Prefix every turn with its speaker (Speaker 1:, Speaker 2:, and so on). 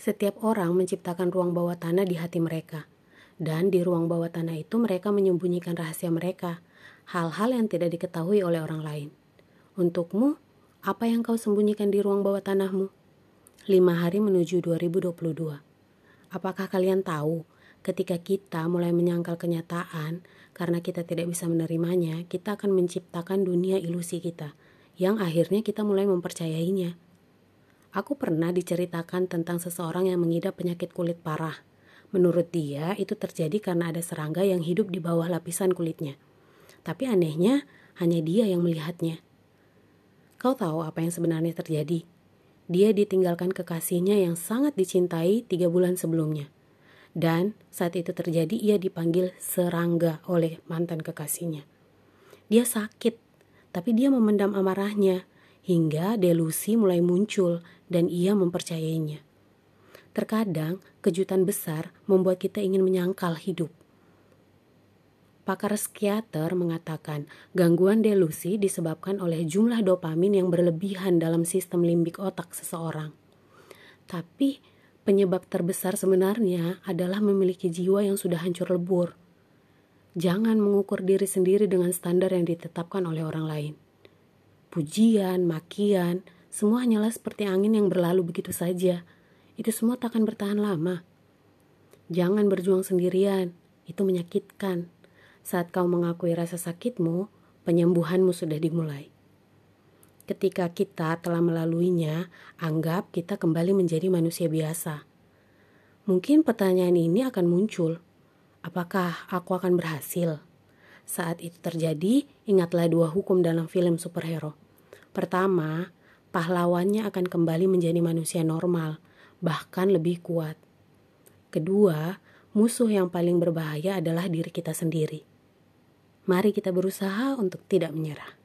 Speaker 1: Setiap orang menciptakan ruang bawah tanah di hati mereka. Dan di ruang bawah tanah itu mereka menyembunyikan rahasia mereka, hal-hal yang tidak diketahui oleh orang lain. Untukmu, apa yang kau sembunyikan di ruang bawah tanahmu? Lima hari menuju 2022. Apakah kalian tahu, ketika kita mulai menyangkal kenyataan, karena kita tidak bisa menerimanya, kita akan menciptakan dunia ilusi kita, yang akhirnya kita mulai mempercayainya. Aku pernah diceritakan tentang seseorang yang mengidap penyakit kulit parah. Menurut dia, itu terjadi karena ada serangga yang hidup di bawah lapisan kulitnya. Tapi anehnya, hanya dia yang melihatnya. Kau tahu apa yang sebenarnya terjadi? Dia ditinggalkan kekasihnya yang sangat dicintai tiga bulan sebelumnya. Dan saat itu terjadi, ia dipanggil serangga oleh mantan kekasihnya. Dia sakit, tapi dia memendam amarahnya hingga delusi mulai muncul dan ia mempercayainya. Terkadang kejutan besar membuat kita ingin menyangkal hidup. Pakar psikiater mengatakan gangguan delusi disebabkan oleh jumlah dopamin yang berlebihan dalam sistem limbik otak seseorang. Tapi penyebab terbesar sebenarnya adalah memiliki jiwa yang sudah hancur lebur. Jangan mengukur diri sendiri dengan standar yang ditetapkan oleh orang lain pujian, makian, semua hanyalah seperti angin yang berlalu begitu saja. Itu semua tak akan bertahan lama. Jangan berjuang sendirian, itu menyakitkan. Saat kau mengakui rasa sakitmu, penyembuhanmu sudah dimulai. Ketika kita telah melaluinya, anggap kita kembali menjadi manusia biasa. Mungkin pertanyaan ini akan muncul. Apakah aku akan berhasil? Saat itu terjadi, ingatlah dua hukum dalam film superhero. Pertama, pahlawannya akan kembali menjadi manusia normal, bahkan lebih kuat. Kedua, musuh yang paling berbahaya adalah diri kita sendiri. Mari kita berusaha untuk tidak menyerah.